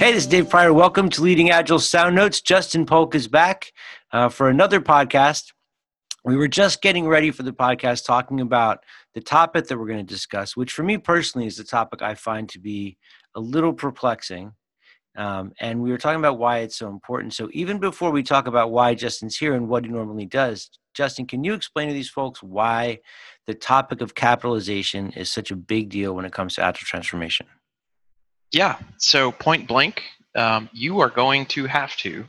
Hey, this is Dave Prior. Welcome to Leading Agile Sound Notes. Justin Polk is back uh, for another podcast. We were just getting ready for the podcast talking about the topic that we're going to discuss, which for me personally is the topic I find to be a little perplexing. Um, and we were talking about why it's so important. So, even before we talk about why Justin's here and what he normally does, Justin, can you explain to these folks why the topic of capitalization is such a big deal when it comes to agile transformation? Yeah. So point blank, um, you are going to have to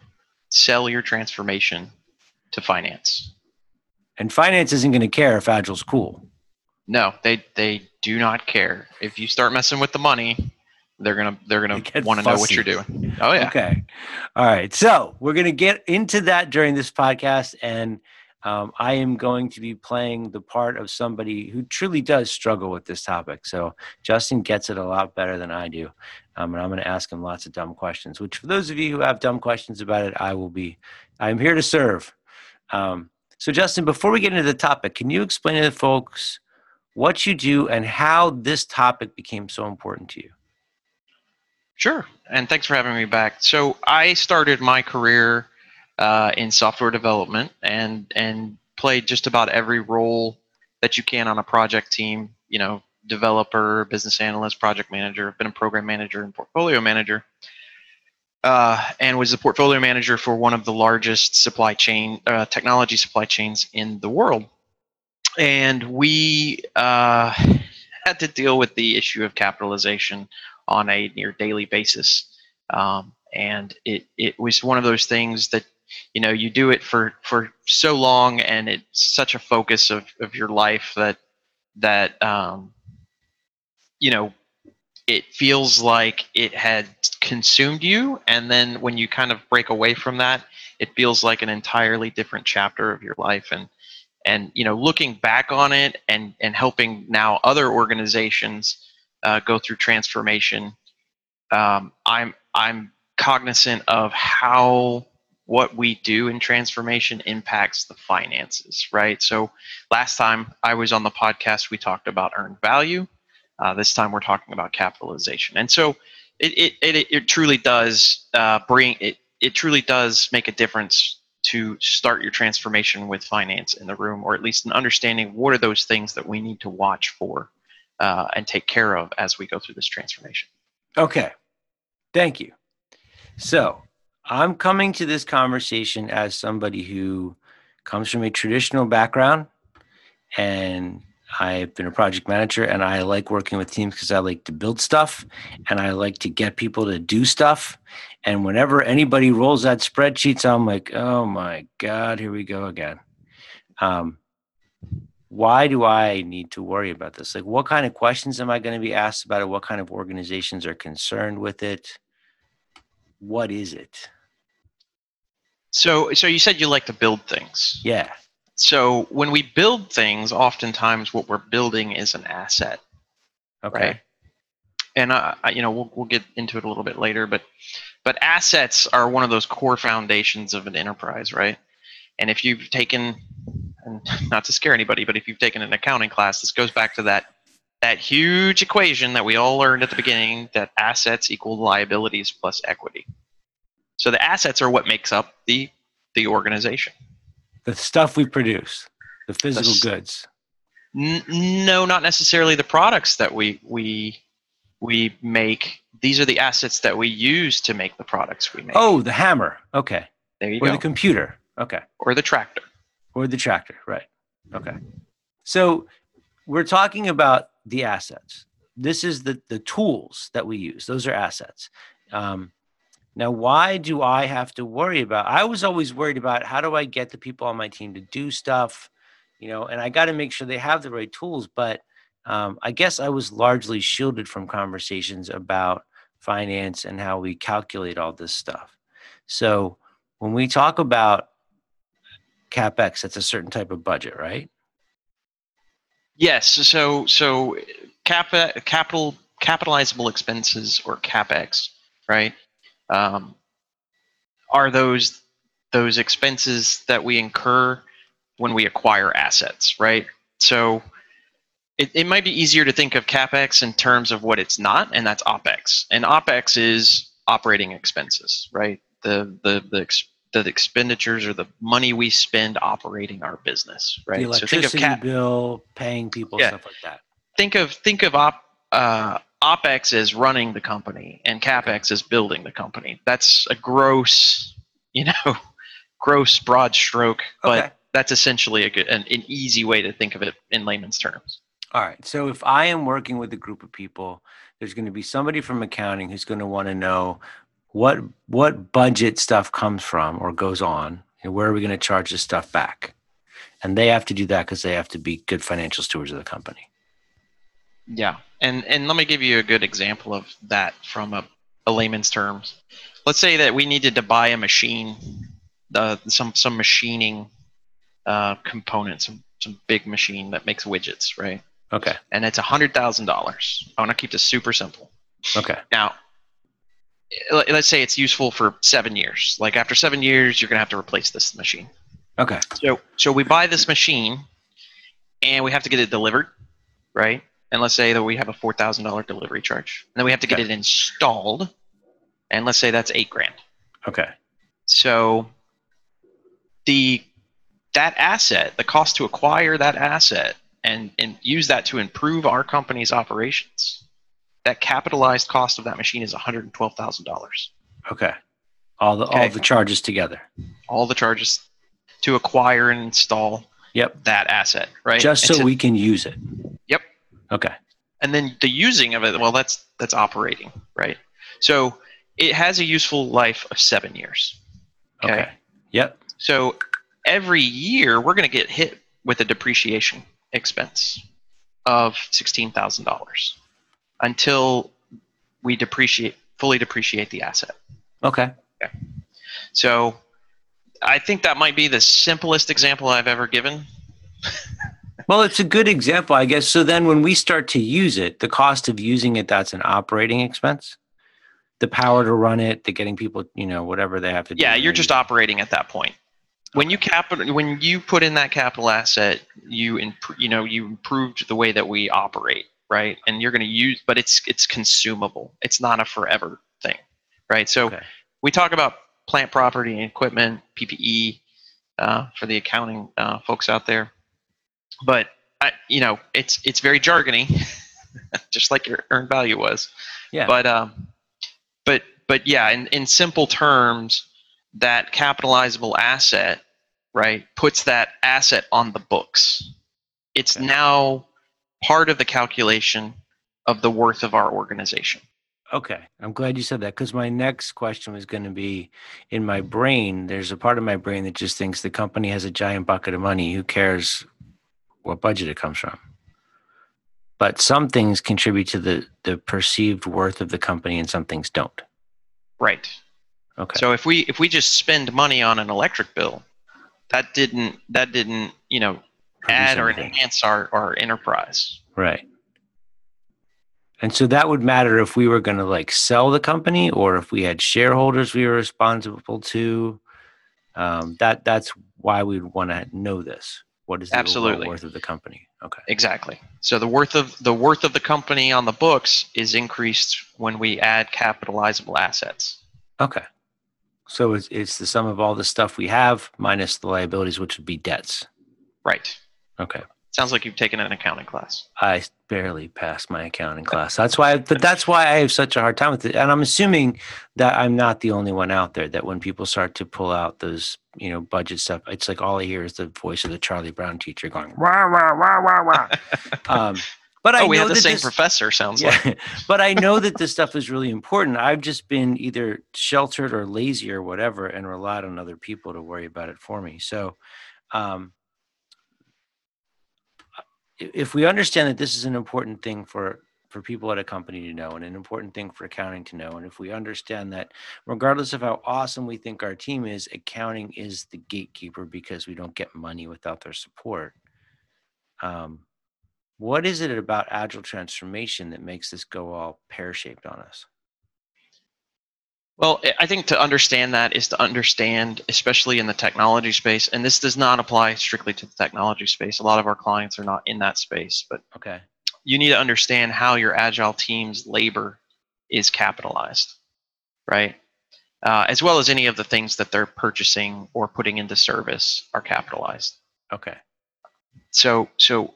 sell your transformation to finance. And finance isn't going to care if Agile's cool. No, they they do not care. If you start messing with the money, they're gonna they're gonna want to know what you're doing. Oh yeah. Okay. All right. So we're gonna get into that during this podcast, and um, I am going to be playing the part of somebody who truly does struggle with this topic. So Justin gets it a lot better than I do. Um, and I'm going to ask him lots of dumb questions, which for those of you who have dumb questions about it, I will be, I'm here to serve. Um, so Justin, before we get into the topic, can you explain to the folks what you do and how this topic became so important to you? Sure. And thanks for having me back. So I started my career uh, in software development and and played just about every role that you can on a project team. You know, developer, business analyst, project manager. I've been a program manager and portfolio manager. Uh, and was the portfolio manager for one of the largest supply chain uh, technology supply chains in the world. And we uh, had to deal with the issue of capitalization on a near daily basis. Um, and it, it was one of those things that you know you do it for for so long and it's such a focus of, of your life that that um, you know it feels like it had consumed you. And then when you kind of break away from that it feels like an entirely different chapter of your life. And and you know looking back on it and and helping now other organizations uh, go through transformation um, i'm i'm cognizant of how what we do in transformation impacts the finances, right? So last time I was on the podcast, we talked about earned value. Uh, this time we're talking about capitalization, and so it it it, it truly does uh, bring it. It truly does make a difference to start your transformation with finance in the room, or at least an understanding what are those things that we need to watch for uh, and take care of as we go through this transformation. Okay, thank you. So I'm coming to this conversation as somebody who comes from a traditional background and I've been a project manager and I like working with teams because I like to build stuff and I like to get people to do stuff. And whenever anybody rolls out spreadsheets, I'm like, oh my God, here we go again. Um, why do I need to worry about this? Like, what kind of questions am I going to be asked about it? What kind of organizations are concerned with it? what is it? So, so you said you like to build things. Yeah. So when we build things, oftentimes what we're building is an asset. Okay. Right? And I, I, you know, we'll we'll get into it a little bit later, but but assets are one of those core foundations of an enterprise, right? And if you've taken, and not to scare anybody, but if you've taken an accounting class, this goes back to that that huge equation that we all learned at the beginning that assets equal liabilities plus equity. So the assets are what makes up the the organization. The stuff we produce, the physical the, goods. N- no, not necessarily the products that we we we make. These are the assets that we use to make the products we make. Oh, the hammer. Okay. There you or go. Or the computer. Okay. Or the tractor. Or the tractor. Right. Okay. So we're talking about the assets. This is the the tools that we use. Those are assets. Um, now, why do I have to worry about? I was always worried about how do I get the people on my team to do stuff, you know, and I got to make sure they have the right tools. But um, I guess I was largely shielded from conversations about finance and how we calculate all this stuff. So when we talk about capex, that's a certain type of budget, right? Yes. So so cap, capital capitalizable expenses or capex, right? Um, are those those expenses that we incur when we acquire assets, right? So it, it might be easier to think of capex in terms of what it's not, and that's opex. And opex is operating expenses, right? The the the ex- the expenditures or the money we spend operating our business, right? The So think of cap, bill, paying people, Yeah. stuff like that. think of think of op uh, opex is running the company and capex is building the company. That's a gross, you know, gross broad stroke, but Okay. that's essentially a good an, an easy way to think of it in layman's terms. All right. So if I am working with a group of people, there's going to be somebody from accounting who's going to want to know what what budget stuff comes from or goes on, and where are we going to charge this stuff back? And they have to do that because they have to be good financial stewards of the company. Yeah, and and let me give you a good example of that from a, a layman's terms. Let's say that we needed to buy a machine, uh, some some machining uh, component, some some big machine that makes widgets, right? Okay. And it's a hundred thousand dollars. I want to keep this super simple. Okay. Now, let- let's say it's useful for seven years. Like after seven years, you're gonna have to replace this machine. Okay. So so we buy this machine, and we have to get it delivered, right? And let's say that we have a four thousand dollar delivery charge, and then we have to get Okay. it installed, and let's say that's eight grand. Okay. So the that asset, the cost to acquire that asset and and use that to improve our company's operations, that capitalized cost of that machine is one hundred and twelve thousand dollars. Okay. All the all the charges together. All the charges to acquire and install Yep. that asset, right? Just And so to- we can use it. Yep. Okay. and then the using of it well that's that's operating right so it has a useful life of seven years Okay. Okay. Yep. so every year we're going to get hit with a depreciation expense of $16000 until we depreciate fully depreciate the asset Okay. so i think that might be the simplest example i've ever given Well, it's a good example, I guess. So then when we start to use it, the cost of using it, that's an operating expense. The power to run it, the getting people, you know, whatever they have to do. yeah you're just operating at that point when you capital when you put in that capital asset you imp- you know you improved the way that we operate right and you're going to use but it's it's consumable it's not a forever thing right so Okay. we talk about plant property and equipment ppe uh, for the accounting uh, folks out there but I, you know it's it's very jargony just like your earned value was Yeah. but um but but yeah in, in simple terms that capitalizable asset right puts that asset on the books it's Okay. now part of the calculation of the worth of our organization Okay. I'm glad you said that because my next question was going to be in my brain. There's a part of my brain that just thinks the company has a giant bucket of money. Who cares what budget it comes from? But some things contribute to the, the perceived worth of the company and some things don't. right Okay. so if we if we just spend money on an electric bill that didn't that didn't you know add or enhance our, our enterprise Right. And so that would matter if we were going to like sell the company or if we had shareholders we were responsible to. Um, that that's why we'd want to know this. What is the Absolutely. worth of the company? Okay. Exactly. So the worth of the worth of the company on the books is increased when we add capitalizable assets. Okay. So it's it's the sum of all the stuff we have minus the liabilities, which would be debts. Right. Okay. Sounds like you've taken an accounting class. I barely passed my accounting class. That's why, but that's why I have such a hard time with it. And I'm assuming that I'm not the only one out there. That when people start to pull out those, you know, budget stuff, it's like all I hear is the voice of the Charlie Brown teacher going wah wah wah wah wah. um, but I oh, we know have the same this- professor. Sounds like. but I know that this stuff is really important. I've just been either sheltered or lazy or whatever, and relied on other people to worry about it for me. So, um, if we understand that this is an important thing for for people at a company to know, and an important thing for accounting to know, and if we understand that, regardless of how awesome we think our team is, accounting is the gatekeeper because we don't get money without their support. Um, what is it about agile transformation that makes this go all pear shaped on us? Well, I- think to understand that is to understand, especially in the technology space, and this does not apply strictly to the technology space. A lot of our clients are not in that space, but Okay. you need to understand how your agile team's labor is capitalized. right? Uh, as well as any of the things that they're purchasing or putting into service are capitalized. Okay. So, so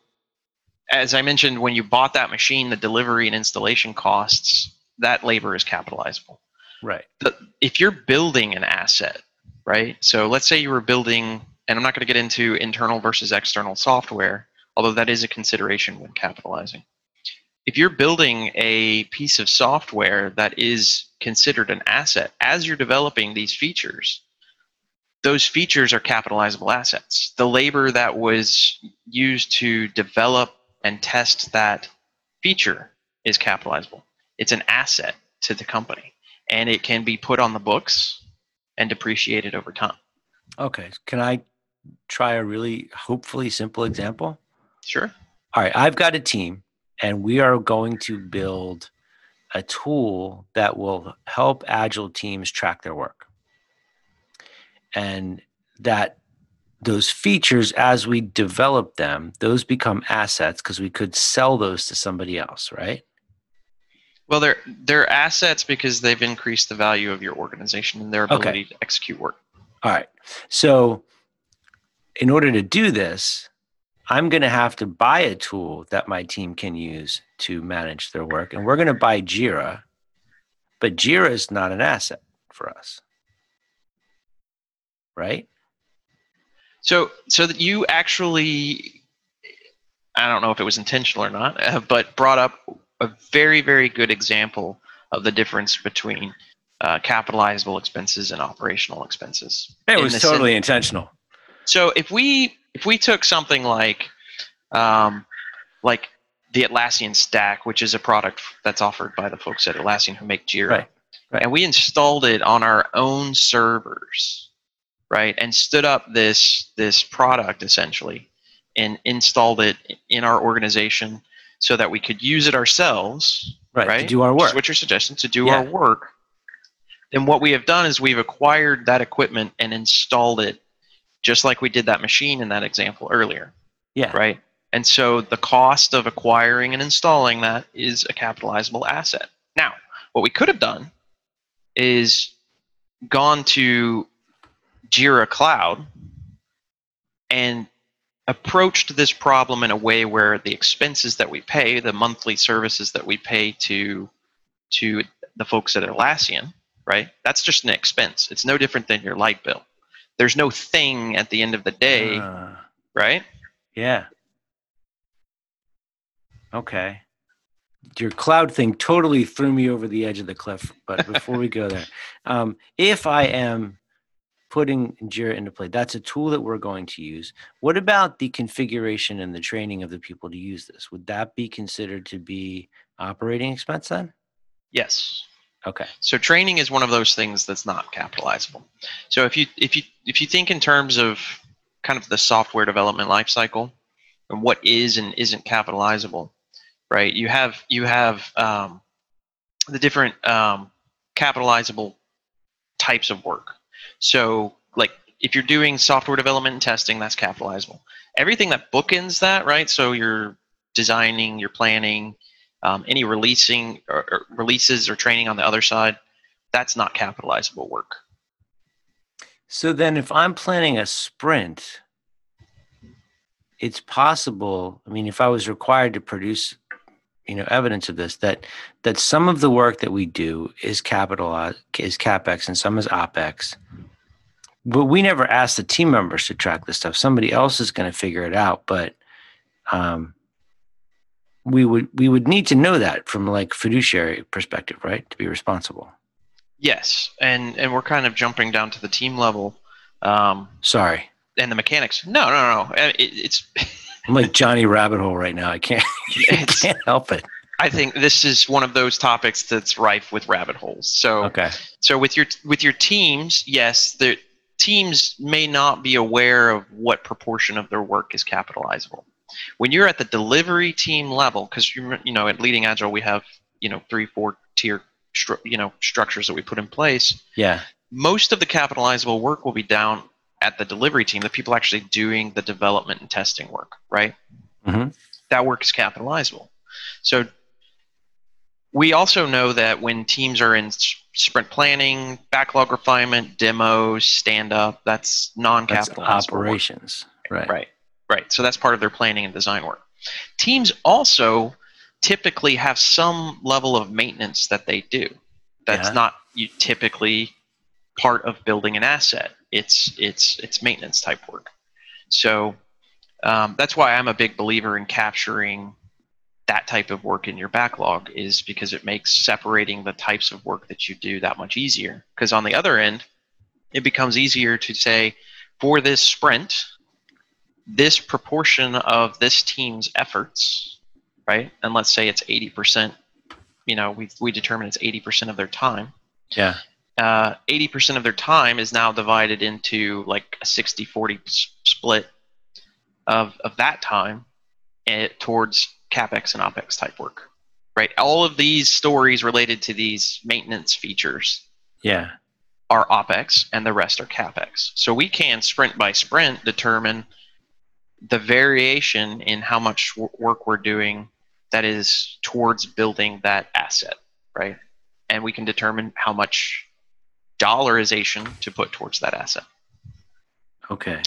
as I mentioned, when you bought that machine, the delivery and installation costs, that labor is capitalizable. Right. The, if you're building an asset, right? So let's say you were building, and I'm not going to get into internal versus external software, although that is a consideration when capitalizing. If you're building a piece of software that is considered an asset as you're developing these features, those features are capitalizable assets. The labor that was used to develop and test that feature is capitalizable. It's an asset to the company and it can be put on the books and depreciated over time. Okay. Can I try a really hopefully simple example? Sure. All right. I've got a team and we are going to build a tool that will help agile teams track their work. And that those features as we develop them, those become assets because we could sell those to somebody else, right? Well, they're they're assets because they've increased the value of your organization and their ability okay. to execute work. All right. So, in order to do this, I'm going to have to buy a tool that my team can use to manage their work, and we're going to buy Jira. But Jira is not an asset for us, right? So, so that you actually, I don't know if it was intentional or not, uh, but brought up a very, very good example of the difference between uh, capitalizable expenses and operational expenses. It was totally in- intentional. So if we if we took something like um, like the Atlassian Stack, which is a product that's offered by the folks at Atlassian who make Jira, right, right. and we installed it on our own servers, right, and stood up this this product essentially, and installed it in our organization so that we could use it ourselves, right, right? to do our work. what your suggestion to do Yeah. our work. Then what we have done is we've acquired that equipment and installed it, just like we did that machine in that example earlier, Yeah. right? And so the cost of acquiring and installing that is a capitalizable asset. Now, what we could have done is gone to Jira Cloud and approached this problem in a way where the expenses that we pay, the monthly services that we pay to to the folks at Atlassian, right? That's just an expense. It's no different than your light bill. There's no thing at the end of the day, Uh, right? yeah. Okay. Your cloud thing totally threw me over the edge of the cliff. But before we go there, um, if I am putting Jira into play, that's a tool that we're going to use. What about the configuration and the training of the people to use this? Would that be considered to be operating expense then? Yes. Okay. So training is one of those things that's not capitalizable. So if you if you if you think in terms of kind of the software development lifecycle and what is and isn't capitalizable, right? You have you have um, the different um, capitalizable types of work. So like if you're doing software development and testing, that's capitalizable. Everything that bookends that, right? So you're designing, you're planning, um, any releasing or, or releases or training on the other side, that's not capitalizable work. So then if I'm planning a sprint, it's possible, I mean, if I was required to produce, you know, evidence of this, that that some of the work that we do is capital is capex and some is opex. But we never ask the team members to track this stuff. Somebody else is going to figure it out. But um, we would we would need to know that from like fiduciary perspective, right? To be responsible. Yes, and and we're kind of jumping down to the team level. Um, Sorry, and the mechanics. No, no, no. It, it's I'm like Johnny Rabbit Hole right now. I can't I can't help it. I think this is one of those topics that's rife with rabbit holes. So Okay. so with your with your teams, yes, the teams may not be aware of what proportion of their work is capitalizable. When you're at the delivery team level, because you you know at Leading Agile we have you know three four tier stru- you know structures that we put in place. Yeah. Most of the capitalizable work will be down at the delivery team, the people actually doing the development and testing work, right? Mhm. That work is capitalizable. So we also know that when teams are in sprint planning, backlog refinement, demos, stand up, that's That's non-capitalizable work. operations. Right. Right. Right. So that's part of their planning and design work. Teams also typically have some level of maintenance that they do. That's Yeah. not you typically part of building an asset. It's it's it's maintenance type work. So um, that's why I'm a big believer in capturing that type of work in your backlog is because it makes separating the types of work that you do that much easier. Because on the other end, it becomes easier to say for this sprint, this proportion of this team's efforts, right? And let's say it's 80%, you know, we, we determine it's 80% of their time. Yeah. Uh, 80% of their time is now divided into like a 60 40 split of, of that time eh, towards capex and opex type work, right? All of these stories related to these maintenance features Yeah. are OPEX and the rest are CAPEX. So we can sprint by sprint determine the variation in how much w- work we're doing that is towards building that asset, right? And we can determine how much dollarization to put towards that asset. Okay.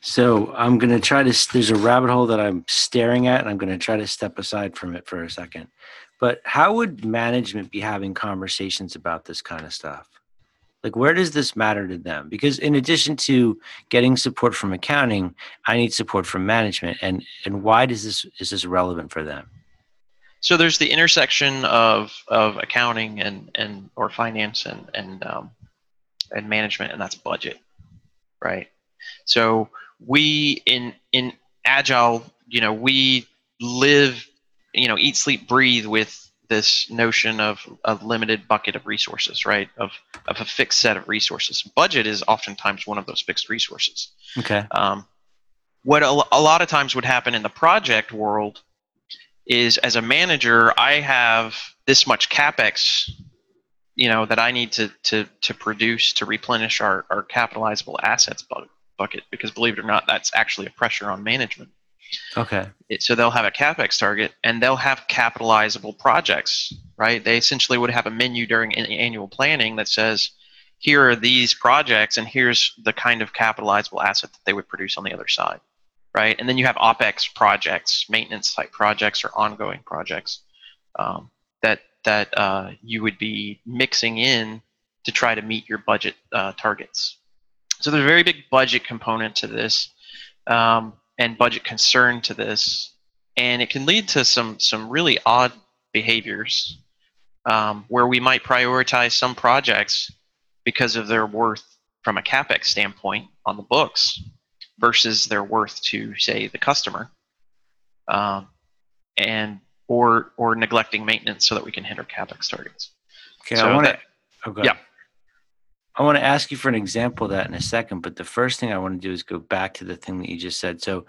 So I'm going to try to, there's a rabbit hole that I'm staring at, and I'm going to try to step aside from it for a second. But how would management be having conversations about this kind of stuff? Like, where does this matter to them? Because in addition to getting support from accounting, I need support from management. And and why does this is this relevant for them? So there's the intersection of, of accounting and, and or finance and and um, and management, and that's budget, right? So we in in agile, you know, we live, you know, eat, sleep, breathe with this notion of a limited bucket of resources, right? Of of a fixed set of resources. Budget is oftentimes one of those fixed resources. Okay. Um, what a, a lot of times would happen in the project world is as a manager, I have this much capex, you know, that I need to to to produce to replenish our our capitalizable assets bu- bucket because believe it or not, that's actually a pressure on management. Okay. It, so they'll have a capex target and they'll have capitalizable projects, right? They essentially would have a menu during an annual planning that says, here are these projects and here's the kind of capitalizable asset that they would produce on the other side, right? And then you have OPEX projects, maintenance type projects or ongoing projects um, that, that uh, you would be mixing in to try to meet your budget uh, targets. So there's a very big budget component to this. Um, and budget concern to this, and it can lead to some some really odd behaviors um, where we might prioritize some projects because of their worth from a capex standpoint on the books versus their worth to say the customer, um, and or or neglecting maintenance so that we can hit our capex targets. Okay. So I want to. Okay. yeah. I want to ask you for an example of that in a second, but the first thing I want to do is go back to the thing that you just said. So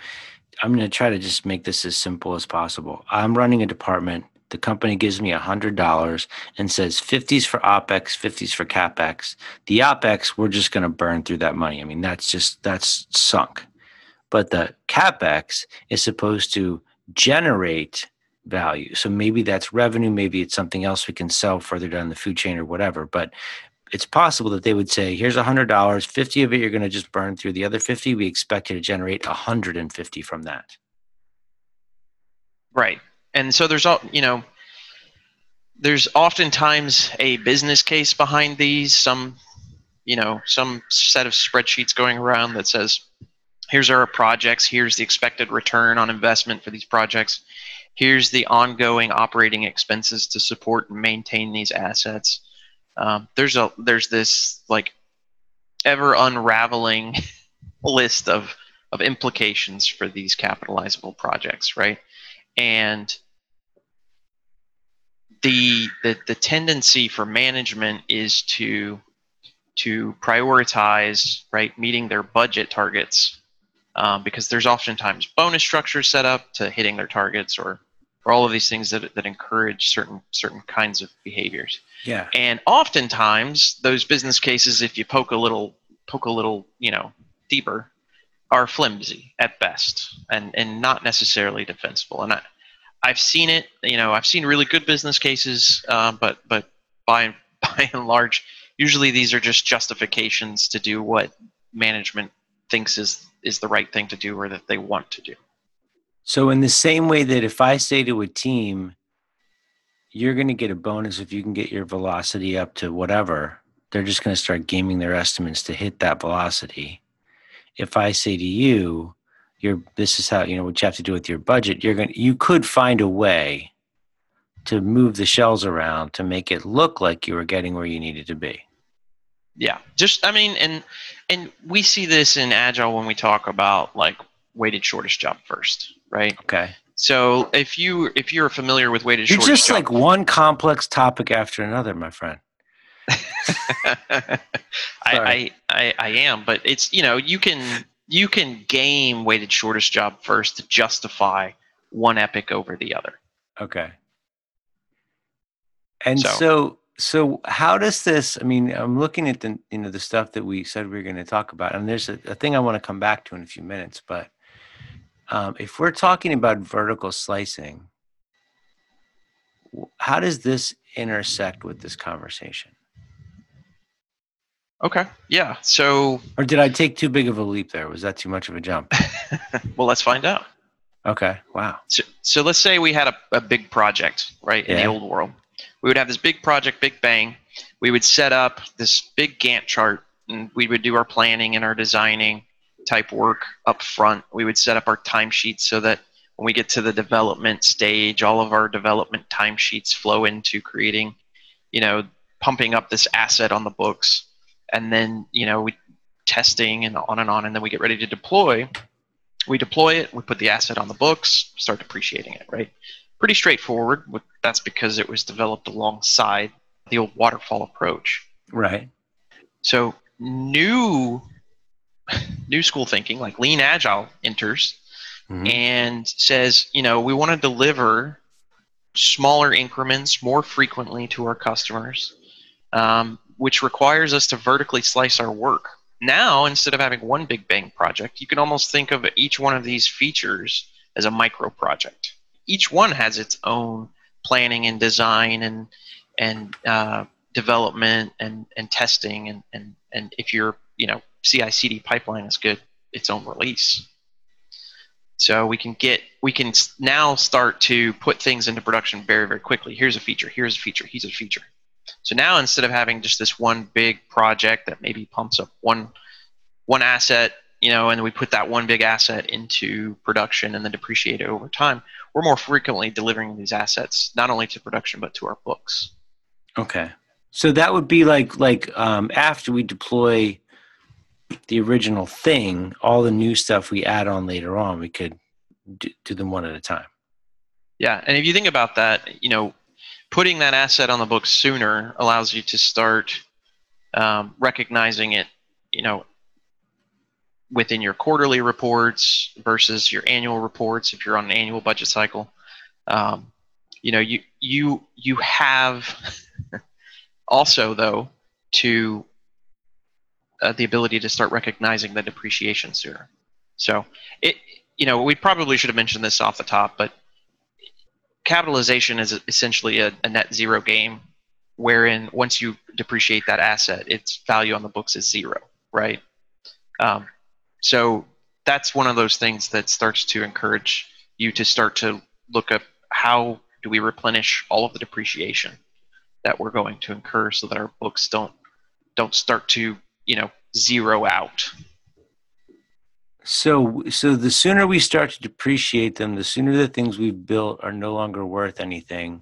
I'm going to try to just make this as simple as possible. I'm running a department. The company gives me $100 and says 50s for OPEX, 50s for CAPEX. The OPEX, we're just going to burn through that money. I mean, that's just, that's sunk. But the CAPEX is supposed to generate value. So maybe that's revenue, maybe it's something else we can sell further down the food chain or whatever. But it's possible that they would say, here's a hundred dollars, 50 of it you're going to just burn through. The other 50, we expect you to generate 150 from that. Right. And so there's all, you know, there's oftentimes a business case behind these, some, you know, some set of spreadsheets going around that says, here's our projects, here's the expected return on investment for these projects, here's the ongoing operating expenses to support and maintain these assets. Um, there's a there's this like ever unraveling list of of implications for these capitalizable projects, right? and the, the the tendency for management is to to prioritize right meeting their budget targets um, because there's oftentimes bonus structures set up to hitting their targets or or all of these things that, that encourage certain certain kinds of behaviors Yeah. and oftentimes those business cases if you poke a little poke a little you know deeper are flimsy at best and and not necessarily defensible and i I've seen it. You know, I've seen really good business cases, uh, but but by by and large, usually these are just justifications to do what management thinks is is the right thing to do or that they want to do. So, in the same way that if I say to a team, you're going to get a bonus if you can get your velocity up to whatever, they're just going to start gaming their estimates to hit that velocity. If I say to you, you're, this is how, you know, what you have to do with your budget, you're going you could find a way to move the shells around to make it look like you were getting where you needed to be. Yeah, just I mean, and and we see this in agile when we talk about like weighted shortest job first, right? Okay. So if you if you're familiar with weighted You're shortest just job, like one complex topic after another, my friend. I, I, I I am, but it's you know you can you can game weighted shortest job first to justify one epic over the other. Okay. And So- so, so how does this? I mean, I'm looking at the you know the stuff that we said we were going to talk about, and there's a, a thing I want to come back to in a few minutes. But um, if we're talking about vertical slicing, how does this intersect with this conversation? Okay, yeah. So Or did I take too big of a leap there? Was that too much of a jump? well, let's find out. Okay. Wow. So, so let's say we had a, a big project, right, in the Yeah. old world. We would have this big project, big bang. We would set up this big Gantt chart, and we would do our planning and our designing type work up front. We would set up our timesheets so that when we get to the development stage, all of our development timesheets flow into creating, you know, pumping up this asset on the books, and then you know we testing and on and on, and then we get ready to deploy we deploy it, we put the asset on the books, start depreciating it, right? Pretty straightforward. That's because it was developed alongside the old waterfall approach. Right. So new new school thinking, like lean agile, enters Mhm. and says, you know, we want to deliver smaller increments more frequently to our customers, um, which requires us to vertically slice our work. Now, instead of having one big bang project, you can almost think of each one of these features as a micro project. Each one has its own planning and design and and uh, development and, and testing and, and, and if your you know CI/CD pipeline is good, its own release. So we can get we can now start to put things into production very very quickly. Here's a feature. Here's a feature. Here's a feature. So now instead of having just this one big project that maybe pumps up one one asset, you know, and we put that one big asset into production and then depreciate it over time, we're more frequently delivering these assets not only to production but to our books. Okay. So that would be like like um, after we deploy the original thing, all the new stuff we add on later on, we could do, do them one at a time. Yeah, and if you think about that, you know, putting that asset on the books sooner allows you to start um, recognizing it, you know, within your quarterly reports versus your annual reports. If you're on an annual budget cycle, um, you know, you you you have also though to uh, the ability to start recognizing the depreciation sooner. So it, you know, we probably should have mentioned this off the top, but capitalization is essentially a, a net zero game wherein once you depreciate that asset its value on the books is zero right? Um, so that's one of those things that starts to encourage you to start to look at how do we replenish all of the depreciation that we're going to incur so that our books don't don't start to you know zero out So so the sooner we start to depreciate them, the sooner the things we've built are no longer worth anything,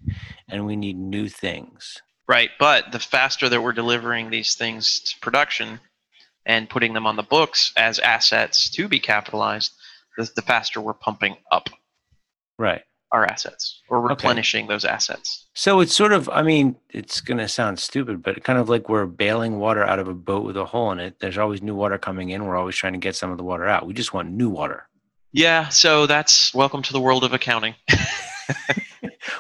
and we need new things. Right, but the faster that we're delivering these things to production and putting them on the books as assets to be capitalized, the, the faster we're pumping up Right. Our assets or Okay. replenishing those assets. So it's sort of, I mean, it's going to sound stupid, but kind of like we're bailing water out of a boat with a hole in it. There's always new water coming in. We're always trying to get some of the water out. We just want new water. Yeah, so that's welcome to the world of accounting.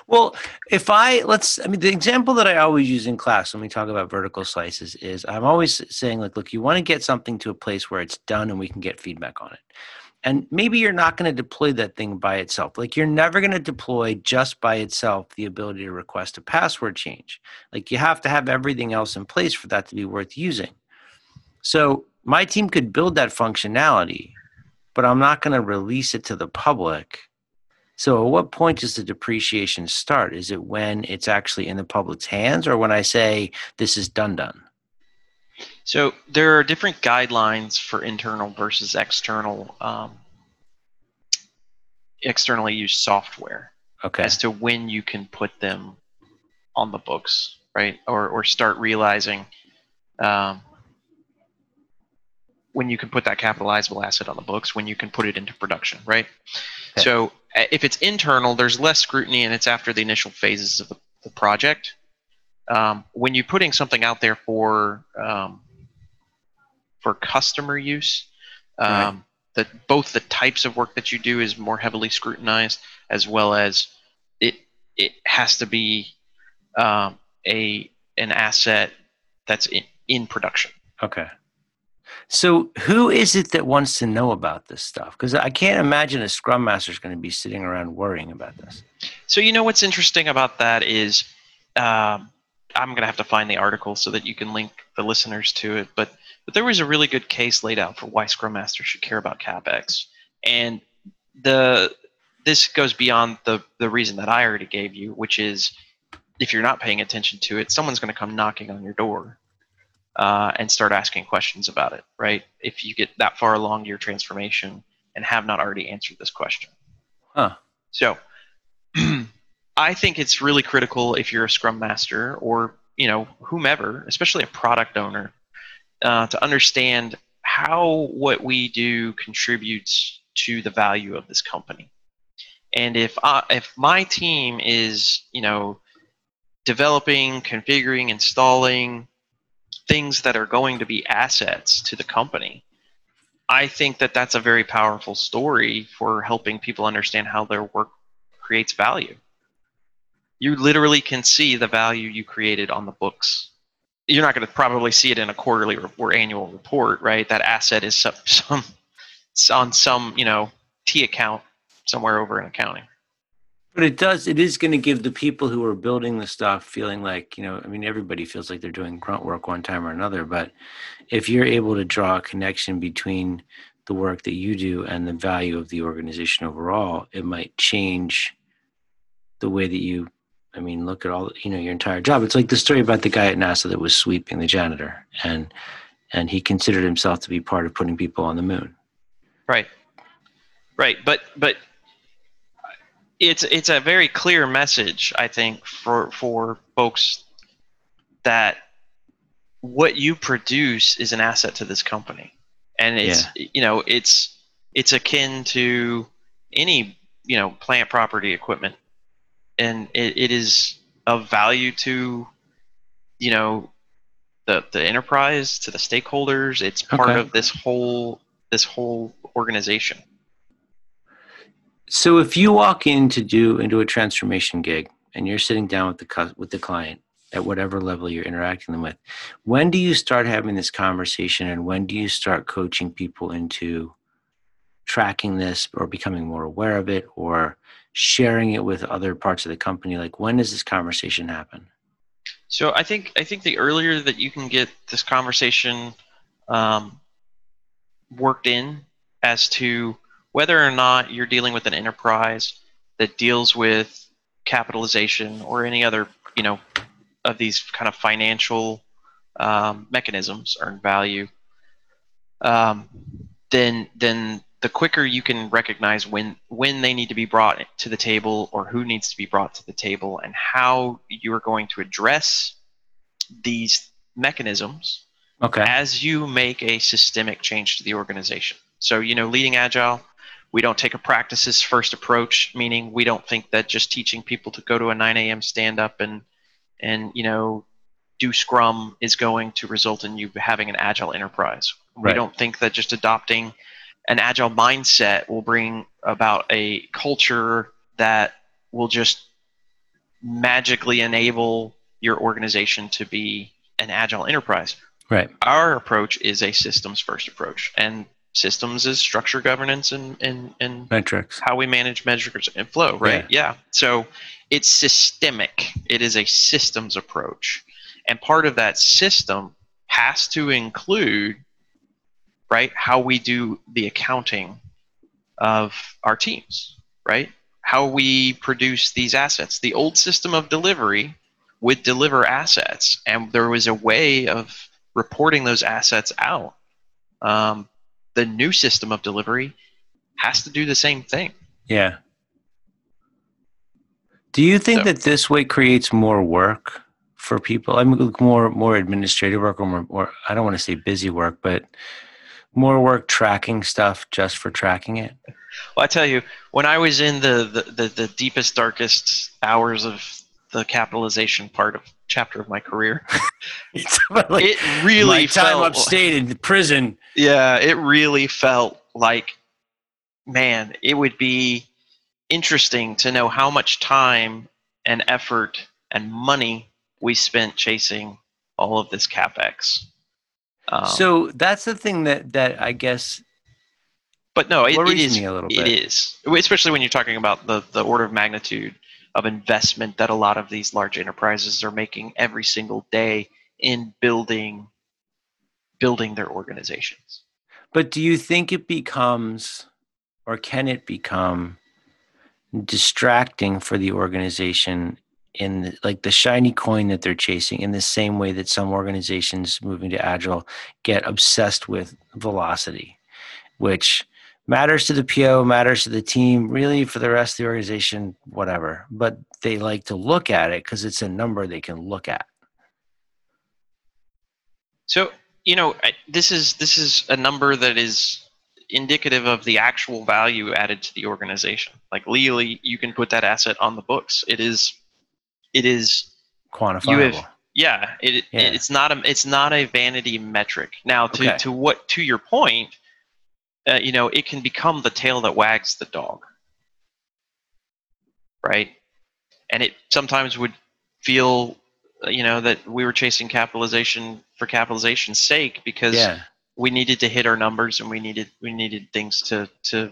Well, if I let's, I mean, the example that I always use in class when we talk about vertical slices is I'm always saying, like, look, you want to get something to a place where it's done and we can get feedback on it. And maybe you're not going to deploy that thing by itself. Like, you're never going to deploy just by itself the ability to request a password change. Like, you have to have everything else in place for that to be worth using. So, my team could build that functionality, but I'm not going to release it to the public so, at what point does the depreciation start? Is it when it's actually in the public's hands, or when I say this is done done? So, there are different guidelines for internal versus external, um, externally used software. Okay. As to when you can put them on the books, right, or or start realizing um, when you can put that capitalizable asset on the books, when you can put it into production, right? Okay. So uh, if it's internal, there's less scrutiny and it's after the initial phases of the, the project. Um, when you're putting something out there for um, for customer use, um, right. that both the types of work that you do is more heavily scrutinized, as well as it it has to be um, a an asset that's in, in production. Okay. So, who is it that wants to know about this stuff? Because I can't imagine a scrum master is going to be sitting around worrying about this. So, you know what's interesting about that is um, I'm going to have to find the article so that you can link the listeners to it. But but there was a really good case laid out for why scrum masters should care about capex, and the this goes beyond the the reason that I already gave you, which is if you're not paying attention to it, someone's going to come knocking on your door uh, and start asking questions about it, right? If you get that far along your transformation and have not already answered this question. Huh. So I think it's really critical if you're a scrum master or, you know, whomever, especially a product owner, uh, to understand how what we do contributes to the value of this company. And if I, if my team is, you know, developing, configuring, installing, things that are going to be assets to the company. I think that that's a very powerful story for helping people understand how their work creates value. You literally can see the value you created on the books. You're not going to probably see it in a quarterly or annual report, right? That asset is some, some on some, you know, T account somewhere over in accounting. But it does, it is going to give the people who are building the stuff feeling like, you know, I mean, everybody feels like they're doing grunt work one time or another. But if you're able to draw a connection between the work that you do and the value of the organization overall, it might change the way that you, I mean, look at all, you know, your entire job. It's like the story about the guy at NASA that was sweeping the janitor and, and he considered himself to be part of putting people on the moon. Right. Right. But, but it's it's a very clear message I think for for folks that what you produce is an asset to this company and it's yeah. you know it's it's akin to any you know plant property equipment and it, it is of value to you know the the enterprise to the stakeholders it's part okay. of this whole this whole organization so if you walk in to do into a transformation gig and you're sitting down with the with the client at whatever level you're interacting them with, when do you start having this conversation and when do you start coaching people into tracking this or becoming more aware of it or sharing it with other parts of the company? Like when does this conversation happen? So I think I think the earlier that you can get this conversation um, worked in as to whether or not you're dealing with an enterprise that deals with capitalization or any other, you know, of these kind of financial um, mechanisms earn value, um, then then the quicker you can recognize when when they need to be brought to the table or who needs to be brought to the table and how you are going to address these mechanisms okay. as you make a systemic change to the organization. So you know, leading agile we don't take a practices first approach, meaning we don't think that just teaching people to go to a 9 a.m. stand up and and you know do Scrum is going to result in you having an agile enterprise. Right. We don't think that just adopting an agile mindset will bring about a culture that will just magically enable your organization to be an agile enterprise. Right. Our approach is a systems first approach, and systems is structure governance and and and Metrics. how we manage metrics and flow, right? Yeah. So it's systemic. It is a systems approach. And part of that system has to include, right, how we do the accounting of our teams, right? How we produce these assets. The old system of delivery would deliver assets, and there was a way of reporting those assets out. Um, the new system of delivery has to do the same thing. Yeah. Do you think So- that this way creates more work for people? I mean, more more administrative work, or more, more I don't want to say busy work, but more work tracking stuff just for tracking it. Well, I tell you, when I was in the, the, the, the deepest, darkest hours of the capitalization part of chapter of my career, like it really my time upstate in prison. yeah, it really felt like, man, it would be interesting to know how much time and effort and money we spent chasing all of this capex. Um, so that's the thing that that I guess but no, it, it worries me a little It bit. is, especially when you're talking about the the order of magnitude of investment that a lot of these large enterprises are making every single day in building building their organizations. But do you think it becomes, or can it become, distracting for the organization in like the shiny coin that they're chasing? In the same way that some organizations moving to agile get obsessed with velocity, which matters to the PO, matters to the team, really for the rest of the organization, whatever. But they like to look at it because it's a number they can look at. So you know, this is this is a number that is indicative of the actual value added to the organization. Like legally, you can put that asset on the books. It is, it is Quantifiable. yeah it, Yeah. it's not a it's not a vanity metric now to Okay. to what to your point uh, you know it can become the tail that wags the dog right and it sometimes would feel uh, you know that we were chasing capitalization for capitalization's sake because yeah. we needed to hit our numbers and we needed we needed things to to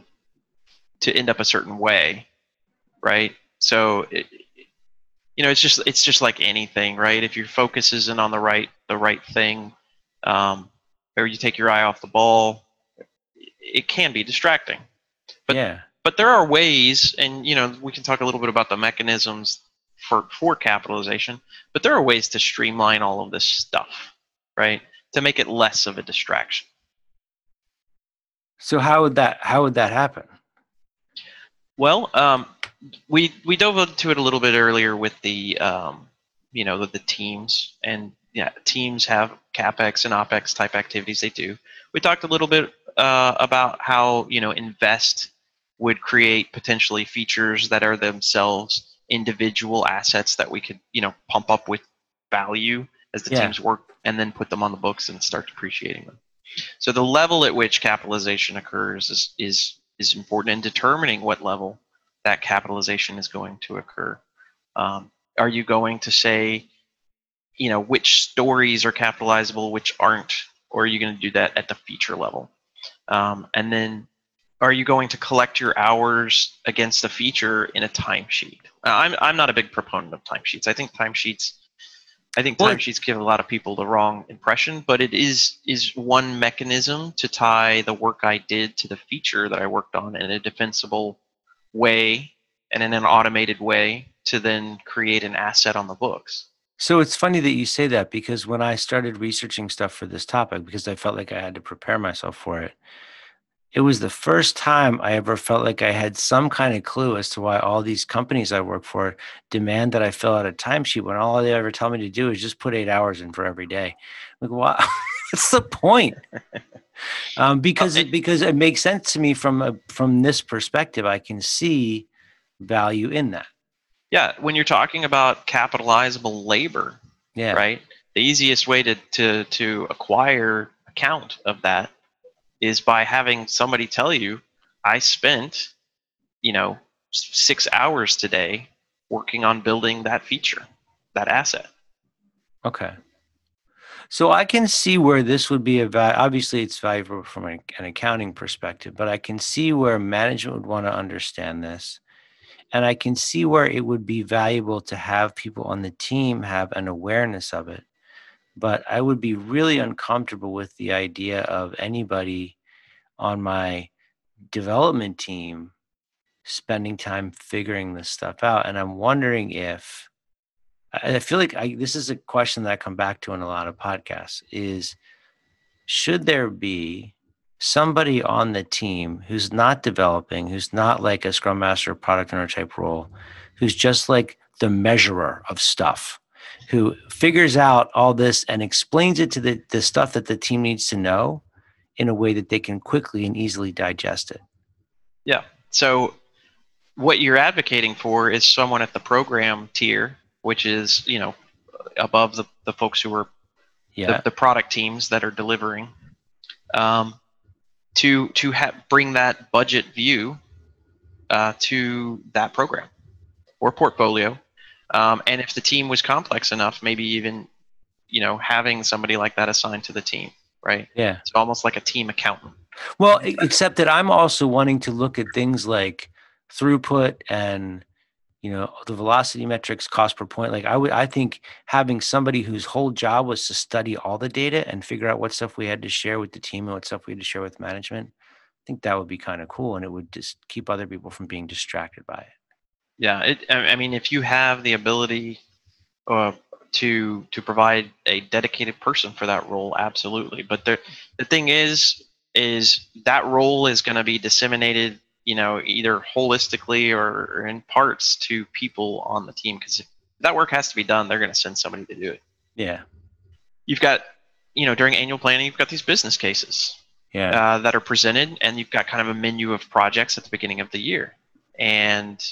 to end up a certain way right so it, you know it's just it's just like anything right if your focus isn't on the right the right thing um, or you take your eye off the ball it can be distracting but- yeah. but there are ways and you know we can talk a little bit about the mechanisms for for capitalization but there are ways to streamline all of this stuff right to make it less of a distraction So how would that how would that happen? well um, we we dove into it a little bit earlier with the um, you know the, the teams and yeah teams have capex and opex type activities they do we talked a little bit uh, about how you know invest would create potentially features that are themselves individual assets that we could you know pump up with value as the Yeah. teams work and then put them on the books and start depreciating them so the level at which capitalization occurs is is is important in determining what level that capitalization is going to occur. Um, are you going to say you know which stories are capitalizable which aren't or are you going to do that at the feature level? Um, and then are you going to collect your hours against a feature in a timesheet? I'm, I'm not a big proponent of timesheets. I think timesheets i think timesheets give a lot of people the wrong impression but it is is one mechanism to tie the work i did to the feature that i worked on in a defensible way and in an automated way to then create an asset on the books So it's funny that you say that because when I started researching stuff for this topic, because I felt like I had to prepare myself for it, it was the first time I ever felt like I had some kind of clue as to why all these companies I work for demand that I fill out a timesheet when all they ever tell me to do is just put eight hours in for every day. Like, wow, what's the point? Um, because it, it- because it makes sense to me from a, from this perspective. I can see value in that. yeah when you're talking about capitalizable labor Yeah. right the easiest way to, to to acquire a count of that is by having somebody tell you i spent you know six hours today working on building that feature, that asset. Okay. So I can see where this would be a va- obviously it's valuable from an, an accounting perspective, but I can see where management would want to understand this. And I can see where it would be valuable to have people on the team have an awareness of it. But I would be really uncomfortable with the idea of anybody on my development team spending time figuring this stuff out. And I'm wondering if I feel like I, this is a question that I come back to in a lot of podcasts is should there be somebody on the team who's not developing, who's not like a scrum master product owner type role, who's just like the measurer of stuff, who figures out all this and explains it to the, the stuff that the team needs to know in a way that they can quickly and easily digest it. Yeah. So what you're advocating for is someone at the program tier, which is, you know, above the, the folks who are Yeah. the, the product teams that are delivering, um, to to ha- bring that budget view uh, to that program or portfolio. Um, and if the team was complex enough, maybe even you know having somebody like that assigned to the team, right? yeah. It's almost like a team accountant. Well, except that I'm also wanting to look at things like throughput and you know the velocity metrics, cost per point. Like I would, I think having somebody whose whole job was to study all the data and figure out what stuff we had to share with the team and what stuff we had to share with management. I think that would be kind of cool, and it would just keep other people from being distracted by it. Yeah, it, I mean, if you have the ability uh, to to provide a dedicated person for that role, absolutely. But the the thing is, is that role is going to be disseminated, you know, either holistically or, or in parts to people on the team. Because if that work has to be done, they're going to send somebody to do it. Yeah, You've got, you know, during annual planning, you've got these business cases yeah, uh, that are presented, and you've got kind of a menu of projects at the beginning of the year, and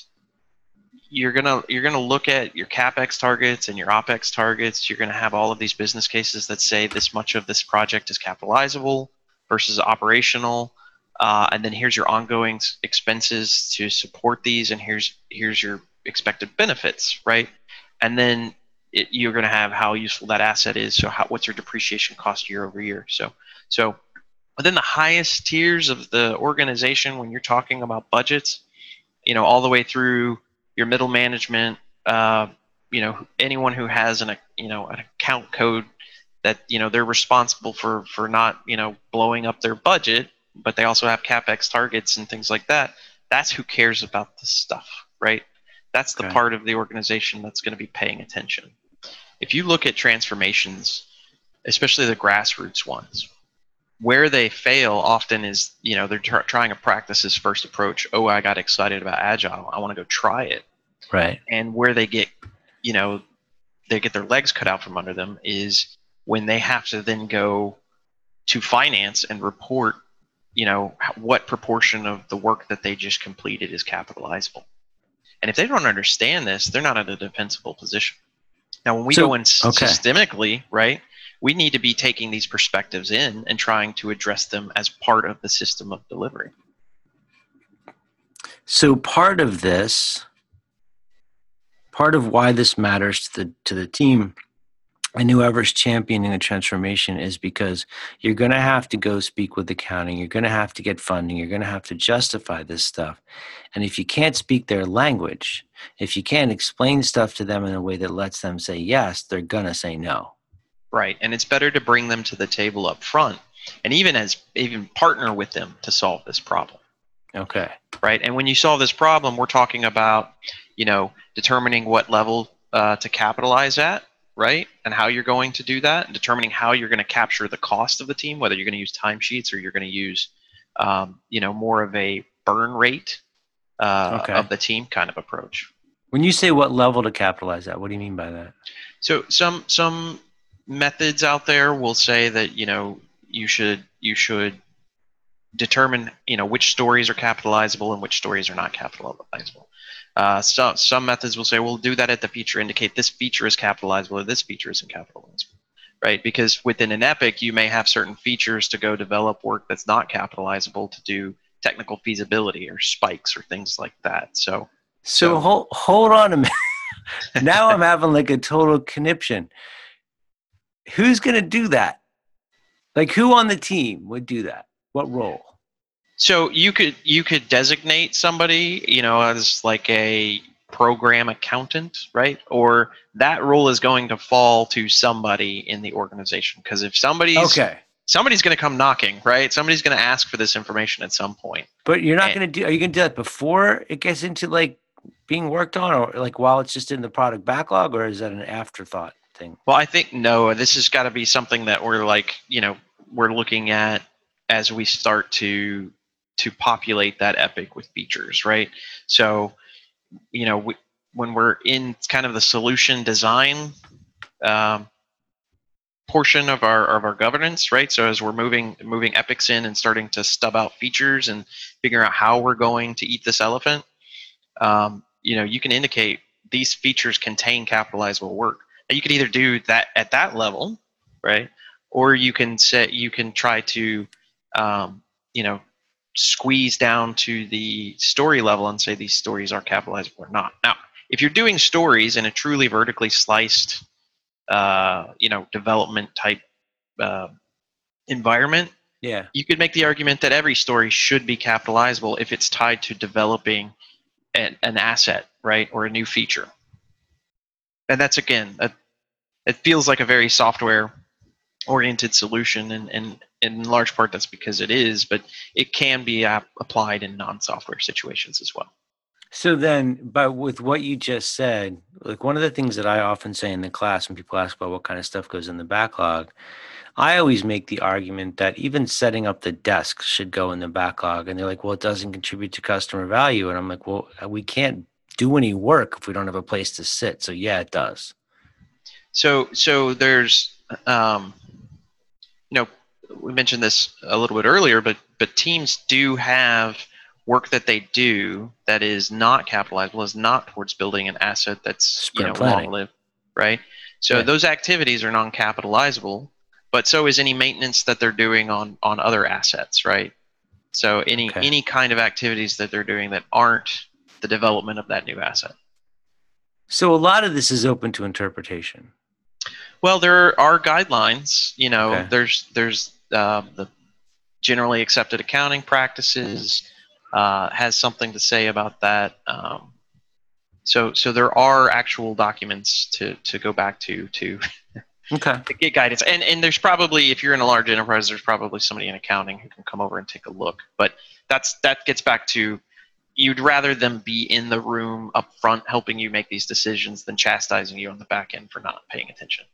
you're gonna you're gonna look at your capex targets and your opex targets. You're gonna have all of these business cases that say this much of this project is capitalizable versus operational, uh, and then here's your ongoing expenses to support these, and here's here's your expected benefits, right? And then it, you're going to have how useful that asset is. So how, what's your depreciation cost year over year? So so within the highest tiers of the organization when you're talking about budgets you know all the way through your middle management uh, you know anyone who has an you know an account code that you know they're responsible for for not you know blowing up their budget but they also have capex targets and things like that that's who cares about this stuff right that's the Okay. part of the organization that's going to be paying attention if you look at transformations especially the grassroots ones where they fail often is you know they're tr- trying to practice this first approach oh i got excited about agile i want to go try it right. and where they get you know they get their legs cut out from under them is when they have to then go to finance and report you know what proportion of the work that they just completed is capitalizable. And if they don't understand this they're not in a defensible position. Now when we So- go in okay. systemically right we need to be taking these perspectives in and trying to address them as part of the system of delivery. So part of this, part of why this matters to the to the team and whoever's championing a transformation is because you're going to have to go speak with accounting. You're going to have to get funding. You're going to have to justify this stuff. And if you can't speak their language, if you can't explain stuff to them in a way that lets them say yes, they're going to say no. Right, and it's better to bring them to the table up front, and even as even partner with them to solve this problem. Okay. Right, and when you solve this problem, we're talking about, you know, determining what level uh, to capitalize at, right, and how you're going to do that, and determining how you're going to capture the cost of the team, whether you're going to use timesheets or you're going to use, um, you know, more of a burn rate uh, Okay. of the team kind of approach. When you say what level to capitalize at, what do you mean by that? So some some methods out there will say that you know you should you should determine you know which stories are capitalizable and which stories are not capitalizable. Uh, some some methods will say we'll do that at the feature indicate this feature is capitalizable or this feature isn't capitalizable, right? Because within an epic you may have certain features to go develop work that's not capitalizable to do technical feasibility or spikes or things like that. So So, So- hold hold on a minute. now I'm having like a total conniption. Who's gonna do that? Like who on the team would do that? What role? So you could you could designate somebody, you know, as like a program accountant, right? Or that role is going to fall to somebody in the organization because if somebody's Okay. somebody's going to come knocking, right? Somebody's going to ask for this information at some point. But you're not gonna do are you gonna do that before it gets into like being worked on or like while it's just in the product backlog or is that an afterthought thing? Well, I think no, this has got to be something that we're like, you know, we're looking at as we start to to populate that epic with features, right? So, you know, we, when we're in kind of the solution design um, portion of our of our governance, right? So as we're moving moving epics in and starting to stub out features and figuring out how we're going to eat this elephant, um, you know, you can indicate these features contain capitalizable work. Now, you could either do that at that level, right? Or you can set you can try to um, you know squeeze down to the story level and say these stories are capitalizable or not. Now, if you're doing stories in a truly vertically sliced uh, you know development type uh, environment, Yeah. you could make the argument that every story should be capitalizable if it's tied to developing an, an asset, right, or a new feature. And that's again, a, it feels like a very software oriented solution, and, and in large part that's because it is, but it can be ap- applied in non software situations as well. So then, but with what you just said, like one of the things that I often say in the class when people ask about what kind of stuff goes in the backlog, I always make the argument that even setting up the desk should go in the backlog. And they're like, well, it doesn't contribute to customer value. And I'm like, well, we can't do any work if we don't have a place to sit. So yeah, it does. So, so there's, um, you know, we mentioned this a little bit earlier, but but teams do have work that they do that is not capitalizable, is not towards building an asset that's you know planning. long lived, right? So Yeah. those activities are non-capitalizable, but so is any maintenance that they're doing on on other assets, right? So any Okay. any kind of activities that they're doing that aren't the development of that new asset. So a lot of this is open to interpretation. Well, there are guidelines. You know, Okay. there's there's uh, the generally accepted accounting practices uh, has something to say about that. Um, so so there are actual documents to to go back to to Okay. to get guidance. And and there's probably if you're in a large enterprise, there's probably somebody in accounting who can come over and take a look. But that's that gets back to you'd rather them be in the room up front helping you make these decisions than chastising you on the back end for not paying attention.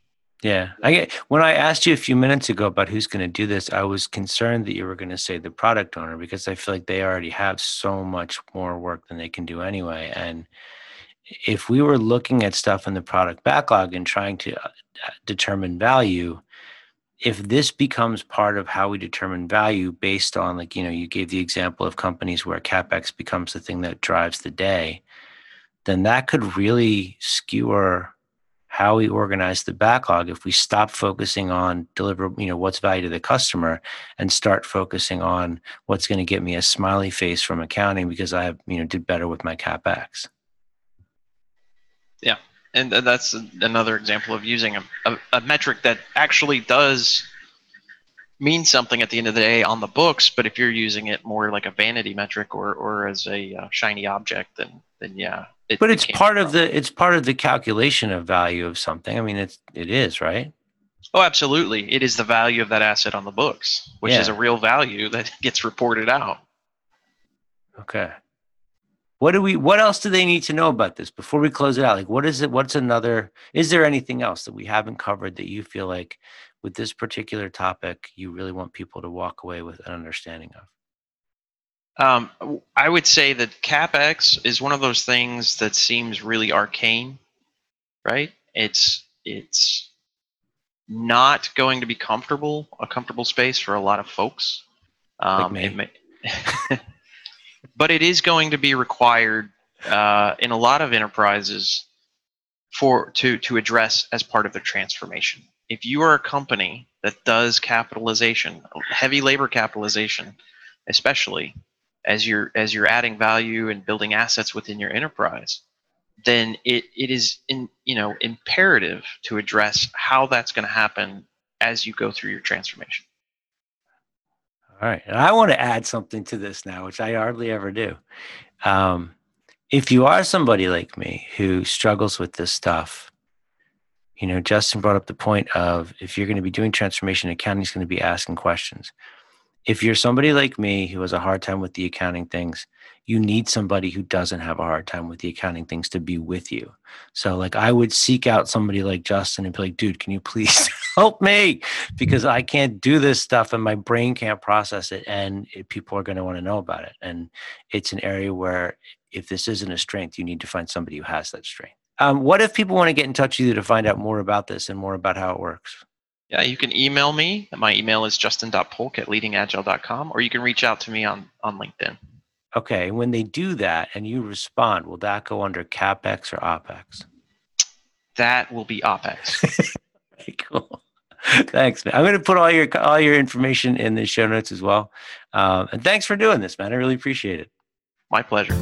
Yeah. I get when I asked you a few minutes ago about who's going to do this, I was concerned that you were going to say the product owner because I feel like they already have so much more work than they can do anyway. And if we were looking at stuff in the product backlog and trying to uh, determine value, if this becomes part of how we determine value based on like, you know, you gave the example of companies where capex becomes the thing that drives the day, then that could really skewer how we organize the backlog if we stop focusing on deliver you know what's value to the customer and start focusing on what's going to get me a smiley face from accounting because i have you know did better with my capex Yeah. and that's another example of using a, a, a metric that actually does mean something at the end of the day on the books but if you're using it more like a vanity metric or, or as a uh, shiny object then then yeah it, but it's be part of the it's part of the calculation of value of something. I mean it's it is right? Oh absolutely. It is the value of that asset on the books which is a real value that gets reported out. Okay. What do we what else do they need to know about this before we close it out? Like what is it what's another is there anything else that we haven't covered that you feel like with this particular topic you really want people to walk away with an understanding of Um, I would say that CapEx is one of those things that seems really arcane, right? It's it's not going to be comfortable, a comfortable space for a lot of folks. Um, me. may- but it is going to be required uh, in a lot of enterprises for to to address as part of their transformation. If you are a company that does capitalization, heavy labor capitalization, especially, as you're as you're adding value and building assets within your enterprise, then it, it is in you know imperative to address how that's going to happen as you go through your transformation. All right. And I want to add something to this now, which I hardly ever do. Um, if you are somebody like me who struggles with this stuff, you know, Justin brought up the point of if you're going to be doing transformation, accounting is going to be asking questions. If you're somebody like me who has a hard time with the accounting things, you need somebody who doesn't have a hard time with the accounting things to be with you. So, like, I would seek out somebody like Justin and be like, dude, can you please help me? Because I can't do this stuff and my brain can't process it. And it, people are going to want to know about it. And it's an area where if this isn't a strength, you need to find somebody who has that strength. Um, what if people want to get in touch with you to find out more about this and more about how it works? Yeah, you can email me. My email is justin.polk at leadingagile.com, or you can reach out to me on, on LinkedIn. Okay. When they do that and you respond, will that go under CapEx or OpEx? That will be OpEx. Cool. Thanks, man. I'm going to put all your all your information in the show notes as well. Um, and thanks for doing this, man. I really appreciate it. My pleasure.